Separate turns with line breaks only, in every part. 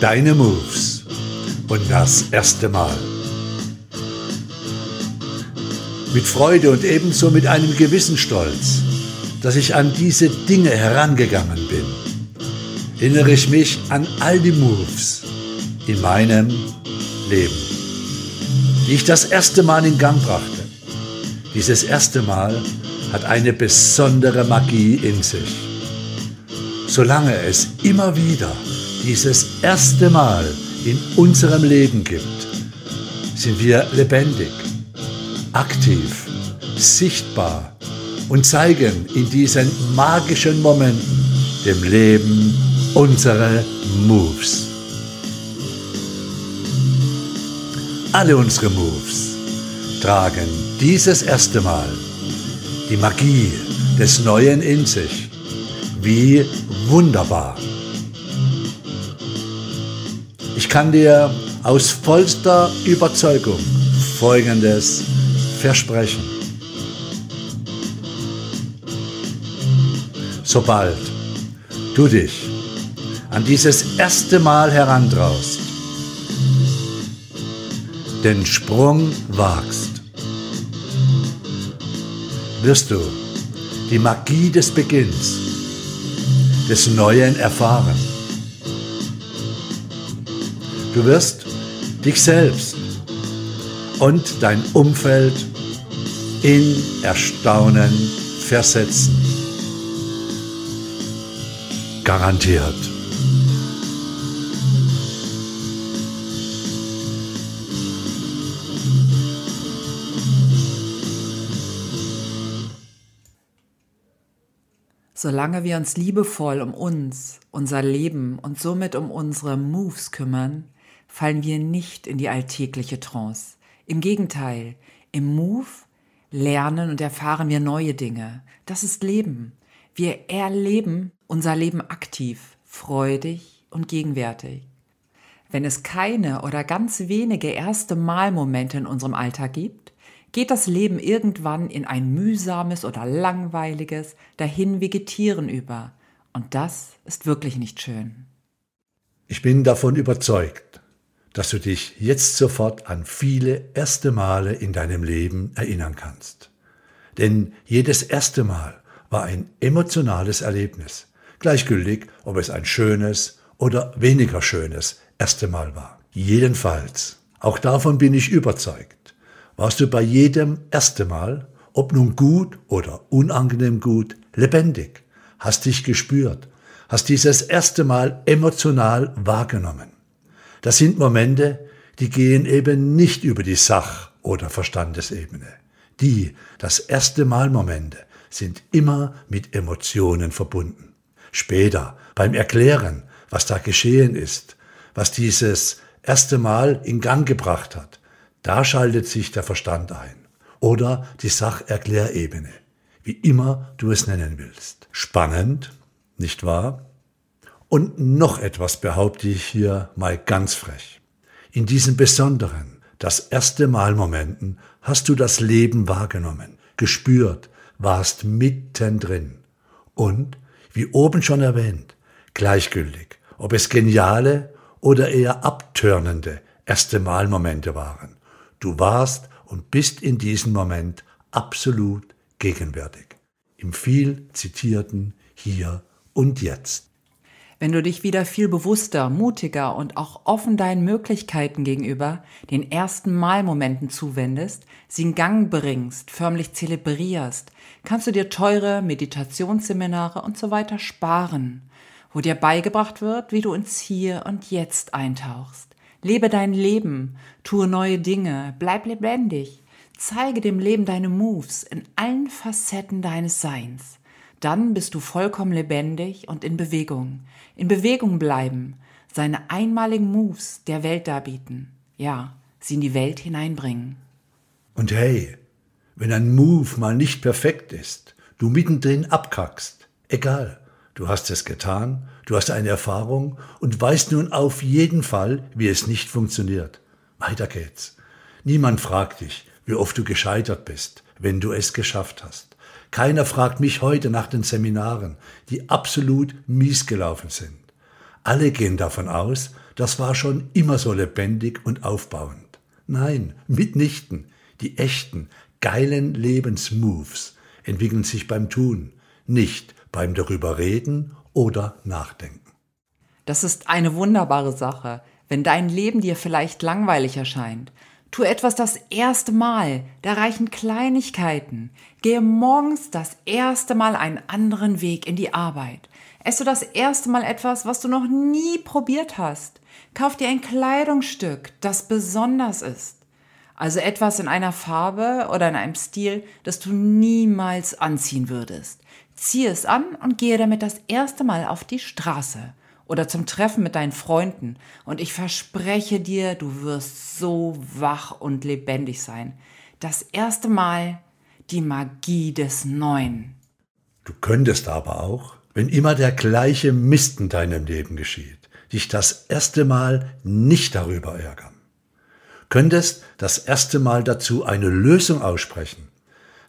Deine Moves und das erste Mal. Mit Freude und ebenso mit einem gewissen Stolz, dass ich an diese Dinge herangegangen bin, erinnere ich mich an all die Moves in meinem Leben, die ich das erste Mal in Gang brachte. Dieses erste Mal hat eine besondere Magie in sich. Solange es immer wieder dieses erste Mal in unserem Leben gibt, sind wir lebendig, aktiv, sichtbar und zeigen in diesen magischen Momenten dem Leben unsere Moves. Alle unsere Moves tragen dieses erste Mal die Magie des Neuen in sich. Wie wunderbar. Kann dir aus vollster Überzeugung Folgendes versprechen. Sobald du dich an dieses erste Mal herantraust, den Sprung wagst, wirst du die Magie des Beginns, des Neuen erfahren. Du wirst dich selbst und dein Umfeld in Erstaunen versetzen. Garantiert.
Solange wir uns liebevoll um uns, unser Leben und somit um unsere Moves kümmern, fallen wir nicht in die alltägliche Trance. Im Gegenteil, im Move lernen und erfahren wir neue Dinge. Das ist Leben. Wir erleben unser Leben aktiv, freudig und gegenwärtig. Wenn es keine oder ganz wenige erste Malmomente in unserem Alltag gibt, geht das Leben irgendwann in ein mühsames oder langweiliges Dahinvegetieren über. Und das ist wirklich nicht schön.
Ich bin davon überzeugt, dass du dich jetzt sofort an viele erste Male in deinem Leben erinnern kannst. Denn jedes erste Mal war ein emotionales Erlebnis, gleichgültig, ob es ein schönes oder weniger schönes erste Mal war. Jedenfalls, auch davon bin ich überzeugt warst du bei jedem erste Mal, ob nun gut oder unangenehm gut, lebendig, hast dich gespürt, hast dieses erste Mal emotional wahrgenommen. Das sind Momente, die gehen eben nicht über die Sach- oder Verstandesebene. Die, das erste Mal Momente, sind immer mit Emotionen verbunden. Später, beim Erklären, was da geschehen ist, was dieses erste Mal in Gang gebracht hat, da schaltet sich der Verstand ein. Oder die Sacherklärebene, wie immer du es nennen willst. Spannend, nicht wahr? Und noch etwas behaupte ich hier mal ganz frech. In diesen besonderen, das erste Mal Momenten hast du das Leben wahrgenommen, gespürt, warst mittendrin. Und, wie oben schon erwähnt, gleichgültig, ob es geniale oder eher abtörnende erste Malmomente waren. Du warst und bist in diesem Moment absolut gegenwärtig. Im viel zitierten Hier und Jetzt.
Wenn du dich wieder viel bewusster, mutiger und auch offen deinen Möglichkeiten gegenüber den ersten Malmomenten zuwendest, sie in Gang bringst, förmlich zelebrierst, kannst du dir teure Meditationsseminare und so weiter sparen, wo dir beigebracht wird, wie du ins Hier und Jetzt eintauchst. Lebe dein Leben, tue neue Dinge, bleib lebendig, zeige dem Leben deine Moves in allen Facetten deines Seins. Dann bist du vollkommen lebendig und in Bewegung. In Bewegung bleiben, seine einmaligen Moves der Welt darbieten. Ja, sie in die Welt hineinbringen.
Und hey, wenn ein Move mal nicht perfekt ist, du mittendrin abkackst, egal, Du hast es getan, du hast eine Erfahrung und weißt nun auf jeden Fall, wie es nicht funktioniert. Weiter geht's. Niemand fragt dich, wie oft du gescheitert bist, wenn du es geschafft hast. Keiner fragt mich heute nach den Seminaren, die absolut mies gelaufen sind. Alle gehen davon aus, das war schon immer so lebendig und aufbauend. Nein, mitnichten. Die echten, geilen Lebensmoves entwickeln sich beim Tun, nicht beim darüber reden oder nachdenken.
Das ist eine wunderbare Sache, wenn dein Leben dir vielleicht langweilig erscheint. Tu etwas das erste Mal, da reichen Kleinigkeiten. Gehe morgens das erste Mal einen anderen Weg in die Arbeit. Esse das erste Mal etwas, was du noch nie probiert hast. Kauf dir ein Kleidungsstück, das besonders ist. Also etwas in einer Farbe oder in einem Stil, das du niemals anziehen würdest. Zieh es an und gehe damit das erste Mal auf die Straße oder zum Treffen mit deinen Freunden. Und ich verspreche dir, du wirst so wach und lebendig sein. Das erste Mal die Magie des Neuen.
Du könntest aber auch, wenn immer der gleiche Mist in deinem Leben geschieht, dich das erste Mal nicht darüber ärgern. Könntest das erste Mal dazu eine Lösung aussprechen.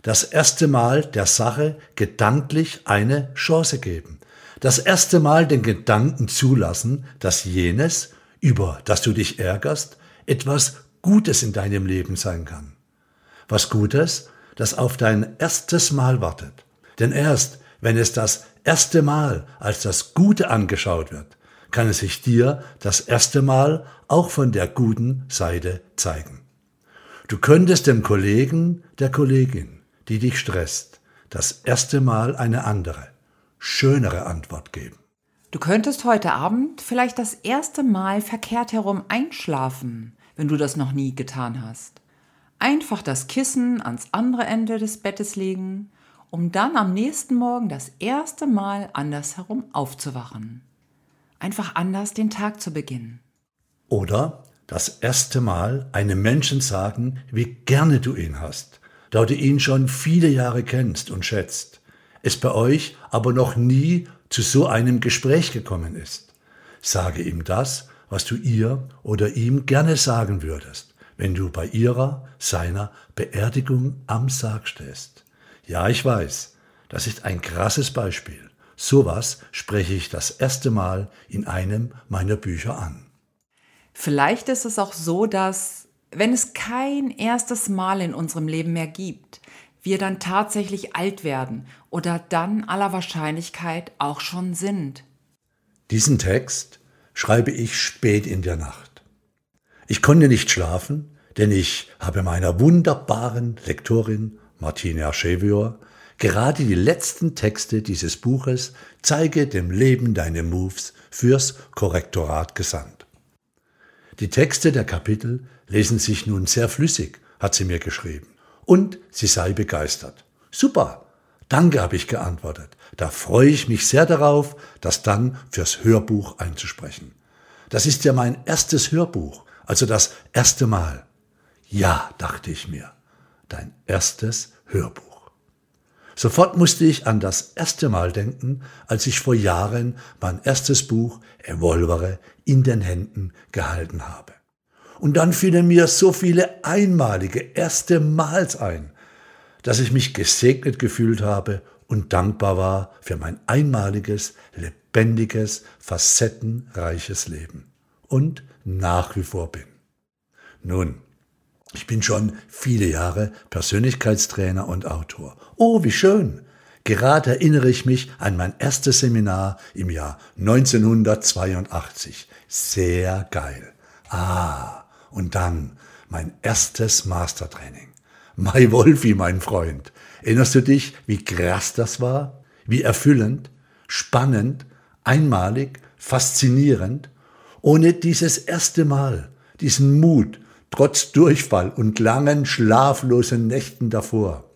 Das erste Mal der Sache gedanklich eine Chance geben das erste Mal den Gedanken zulassen, dass jenes, über das du dich ärgerst, etwas Gutes in deinem Leben sein kann. Was Gutes, das auf dein erstes Mal wartet. Denn erst, wenn es das erste Mal als das Gute angeschaut wird, kann es sich dir das erste Mal auch von der guten Seite zeigen. Du könntest dem Kollegen, der Kollegin, die dich stresst, das erste Mal eine andere, schönere Antwort geben.
Du könntest heute Abend vielleicht das erste Mal verkehrt herum einschlafen, wenn du das noch nie getan hast. Einfach das Kissen ans andere Ende des Bettes legen, um dann am nächsten Morgen das erste Mal andersherum aufzuwachen. Einfach anders den Tag zu beginnen.
Oder das erste Mal einem Menschen sagen, wie gerne du ihn hast, da du ihn schon viele Jahre kennst und schätzt es bei euch aber noch nie zu so einem Gespräch gekommen ist. Sage ihm das, was du ihr oder ihm gerne sagen würdest, wenn du bei ihrer, seiner Beerdigung am Sarg stehst. Ja, ich weiß, das ist ein krasses Beispiel. Sowas spreche ich das erste Mal in einem meiner Bücher an.
Vielleicht ist es auch so, dass, wenn es kein erstes Mal in unserem Leben mehr gibt, wir dann tatsächlich alt werden oder dann aller Wahrscheinlichkeit auch schon sind.
Diesen Text schreibe ich spät in der Nacht. Ich konnte nicht schlafen, denn ich habe meiner wunderbaren Lektorin Martina Schevior gerade die letzten Texte dieses Buches Zeige dem Leben deine Moves fürs Korrektorat gesandt. Die Texte der Kapitel lesen sich nun sehr flüssig, hat sie mir geschrieben und sie sei begeistert. Super, danke, habe ich geantwortet. Da freue ich mich sehr darauf, das dann fürs Hörbuch einzusprechen. Das ist ja mein erstes Hörbuch, also das erste Mal. Ja, dachte ich mir, dein erstes Hörbuch. Sofort musste ich an das erste Mal denken, als ich vor Jahren mein erstes Buch Evolvere in den Händen gehalten habe. Und dann fielen mir so viele einmalige erste Mals ein, dass ich mich gesegnet gefühlt habe und dankbar war für mein einmaliges, lebendiges, facettenreiches Leben. Und nach wie vor bin. Nun, ich bin schon viele Jahre Persönlichkeitstrainer und Autor. Oh, wie schön! Gerade erinnere ich mich an mein erstes Seminar im Jahr 1982. Sehr geil. Ah, und dann mein erstes Mastertraining. Mai Wolfi, mein Freund. Erinnerst du dich, wie krass das war? Wie erfüllend, spannend, einmalig, faszinierend? Ohne dieses erste Mal, diesen Mut, trotz Durchfall und langen schlaflosen Nächten davor,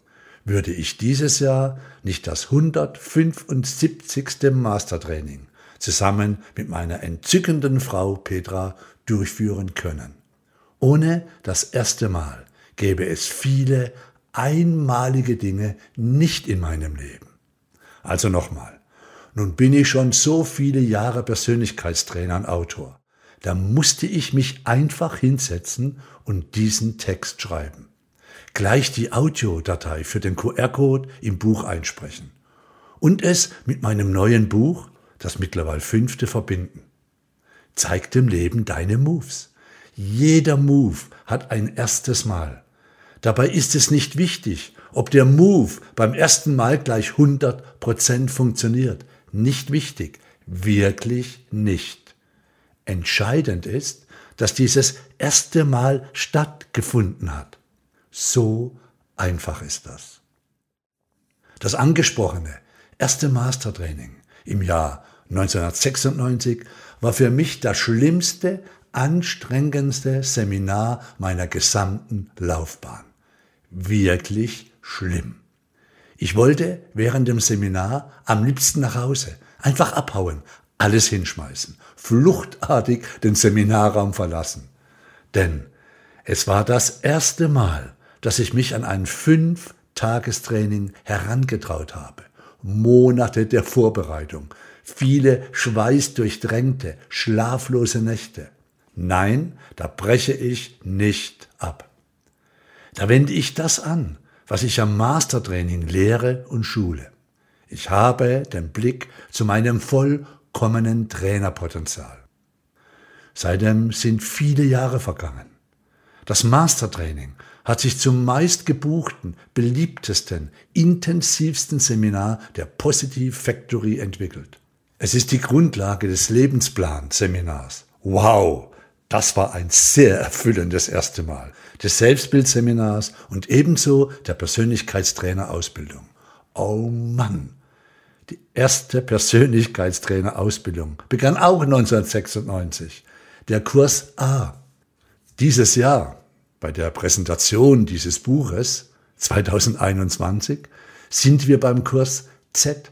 würde ich dieses Jahr nicht das 175. Mastertraining zusammen mit meiner entzückenden Frau Petra durchführen können. Ohne das erste Mal gäbe es viele einmalige Dinge nicht in meinem Leben. Also nochmal, nun bin ich schon so viele Jahre Persönlichkeitstrainer und Autor. Da musste ich mich einfach hinsetzen und diesen Text schreiben. Gleich die Audiodatei für den QR-Code im Buch einsprechen. Und es mit meinem neuen Buch, das mittlerweile fünfte, verbinden. Zeig dem Leben deine Moves. Jeder Move hat ein erstes Mal. Dabei ist es nicht wichtig, ob der Move beim ersten Mal gleich 100% funktioniert. Nicht wichtig. Wirklich nicht. Entscheidend ist, dass dieses erste Mal stattgefunden hat. So einfach ist das. Das angesprochene erste Mastertraining im Jahr 1996 war für mich das schlimmste, anstrengendste Seminar meiner gesamten Laufbahn. Wirklich schlimm. Ich wollte während dem Seminar am liebsten nach Hause, einfach abhauen, alles hinschmeißen, fluchtartig den Seminarraum verlassen. Denn es war das erste Mal, dass ich mich an ein Fünf-Tagestraining herangetraut habe. Monate der Vorbereitung, viele schweißdurchdrängte, schlaflose Nächte. Nein, da breche ich nicht ab. Da wende ich das an, was ich am Mastertraining lehre und schule. Ich habe den Blick zu meinem vollkommenen Trainerpotenzial. Seitdem sind viele Jahre vergangen. Das Mastertraining hat sich zum meistgebuchten, beliebtesten, intensivsten Seminar der Positive Factory entwickelt. Es ist die Grundlage des Lebensplan-Seminars. Wow, das war ein sehr erfüllendes erste Mal des Selbstbildseminars und ebenso der Persönlichkeitstrainerausbildung. Oh Mann, die erste Persönlichkeitstrainerausbildung begann auch 1996. Der Kurs A. Dieses Jahr, bei der Präsentation dieses Buches 2021, sind wir beim Kurs Z.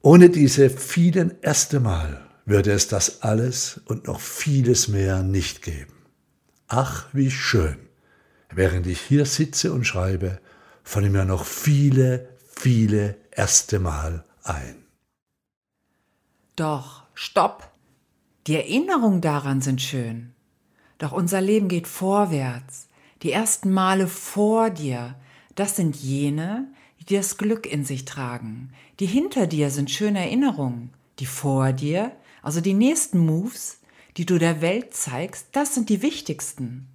Ohne diese vielen erste Mal würde es das alles und noch vieles mehr nicht geben. Ach, wie schön, während ich hier sitze und schreibe, fallen mir noch viele, viele erste Mal ein.
Doch, stopp! Die Erinnerungen daran sind schön. Doch unser Leben geht vorwärts. Die ersten Male vor dir, das sind jene, die das Glück in sich tragen. Die hinter dir sind schöne Erinnerungen. Die vor dir, also die nächsten Moves, die du der Welt zeigst, das sind die wichtigsten.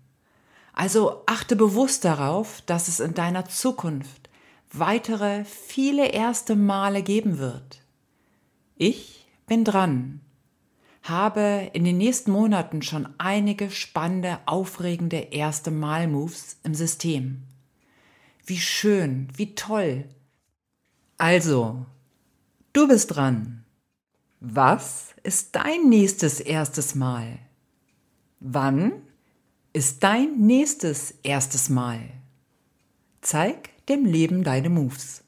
Also achte bewusst darauf, dass es in deiner Zukunft weitere viele erste Male geben wird. Ich bin dran, habe in den nächsten Monaten schon einige spannende, aufregende erste Mal-Moves im System. Wie schön, wie toll. Also, du bist dran. Was ist dein nächstes erstes Mal? Wann ist dein nächstes erstes Mal? Zeig dem Leben deine Moves.